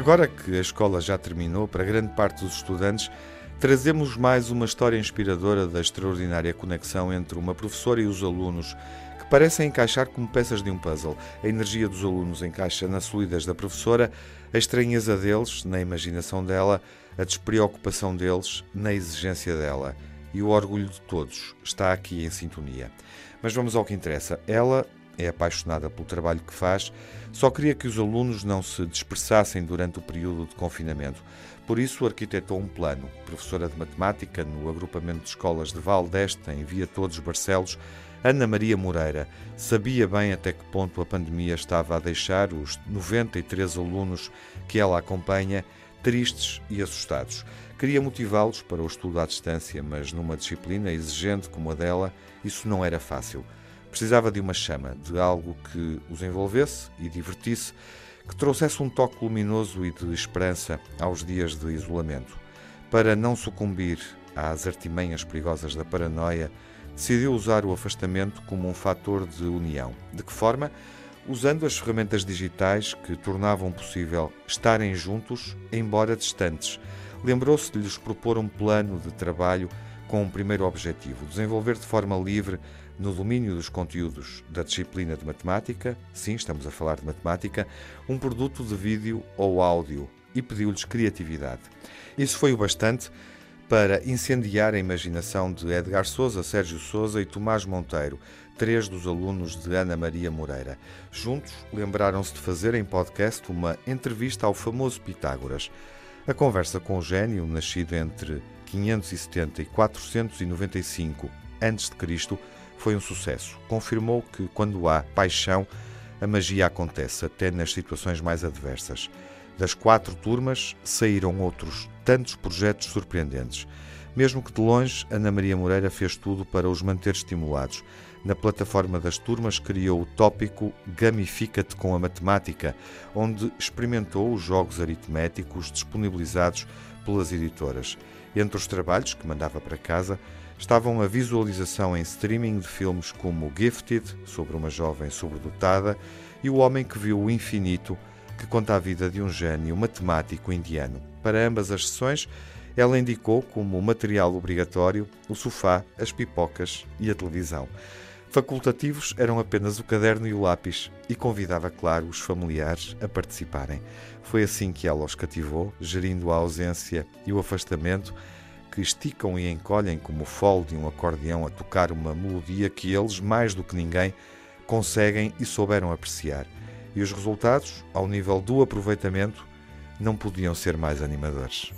Agora que a escola já terminou, para grande parte dos estudantes, trazemos mais uma história inspiradora da extraordinária conexão entre uma professora e os alunos, que parecem encaixar como peças de um puzzle. A energia dos alunos encaixa na solidez da professora, a estranheza deles na imaginação dela, a despreocupação deles na exigência dela. E o orgulho de todos está aqui em sintonia. Mas vamos ao que interessa. Ela é apaixonada pelo trabalho que faz, só queria que os alunos não se dispersassem durante o período de confinamento. Por isso, arquitetou um plano. Professora de matemática no agrupamento de escolas de Val d'Este, em Via Todos Barcelos, Ana Maria Moreira sabia bem até que ponto a pandemia estava a deixar os 93 alunos que ela acompanha tristes e assustados. Queria motivá-los para o estudo à distância, mas numa disciplina exigente como a dela, isso não era fácil. Precisava de uma chama, de algo que os envolvesse e divertisse, que trouxesse um toque luminoso e de esperança aos dias de isolamento. Para não sucumbir às artimanhas perigosas da paranoia, decidiu usar o afastamento como um fator de união. De que forma? Usando as ferramentas digitais que tornavam possível estarem juntos, embora distantes. Lembrou-se de lhes propor um plano de trabalho com um primeiro objetivo: desenvolver de forma livre no domínio dos conteúdos da disciplina de matemática, sim, estamos a falar de matemática, um produto de vídeo ou áudio e pediu-lhes criatividade. Isso foi o bastante para incendiar a imaginação de Edgar Souza, Sérgio Souza e Tomás Monteiro, três dos alunos de Ana Maria Moreira. Juntos, lembraram-se de fazer em podcast uma entrevista ao famoso Pitágoras. A conversa com o gênio, nascido entre 570 e 495 a.C., foi um sucesso. Confirmou que, quando há paixão, a magia acontece, até nas situações mais adversas. Das quatro turmas saíram outros tantos projetos surpreendentes. Mesmo que de longe, Ana Maria Moreira fez tudo para os manter estimulados. Na plataforma das turmas criou o tópico Gamifica-te com a Matemática, onde experimentou os jogos aritméticos disponibilizados pelas editoras. Entre os trabalhos que mandava para casa, estavam a visualização em streaming de filmes como Gifted, sobre uma jovem sobredotada, e O Homem que Viu o Infinito, que conta a vida de um gênio matemático indiano. Para ambas as sessões, ela indicou como material obrigatório o sofá, as pipocas e a televisão. Facultativos eram apenas o caderno e o lápis e convidava, claro, os familiares a participarem. Foi assim que ela os cativou, gerindo a ausência e o afastamento que esticam e encolhem como o fole de um acordeão a tocar uma melodia que eles, mais do que ninguém, conseguem e souberam apreciar. E os resultados, ao nível do aproveitamento, não podiam ser mais animadores.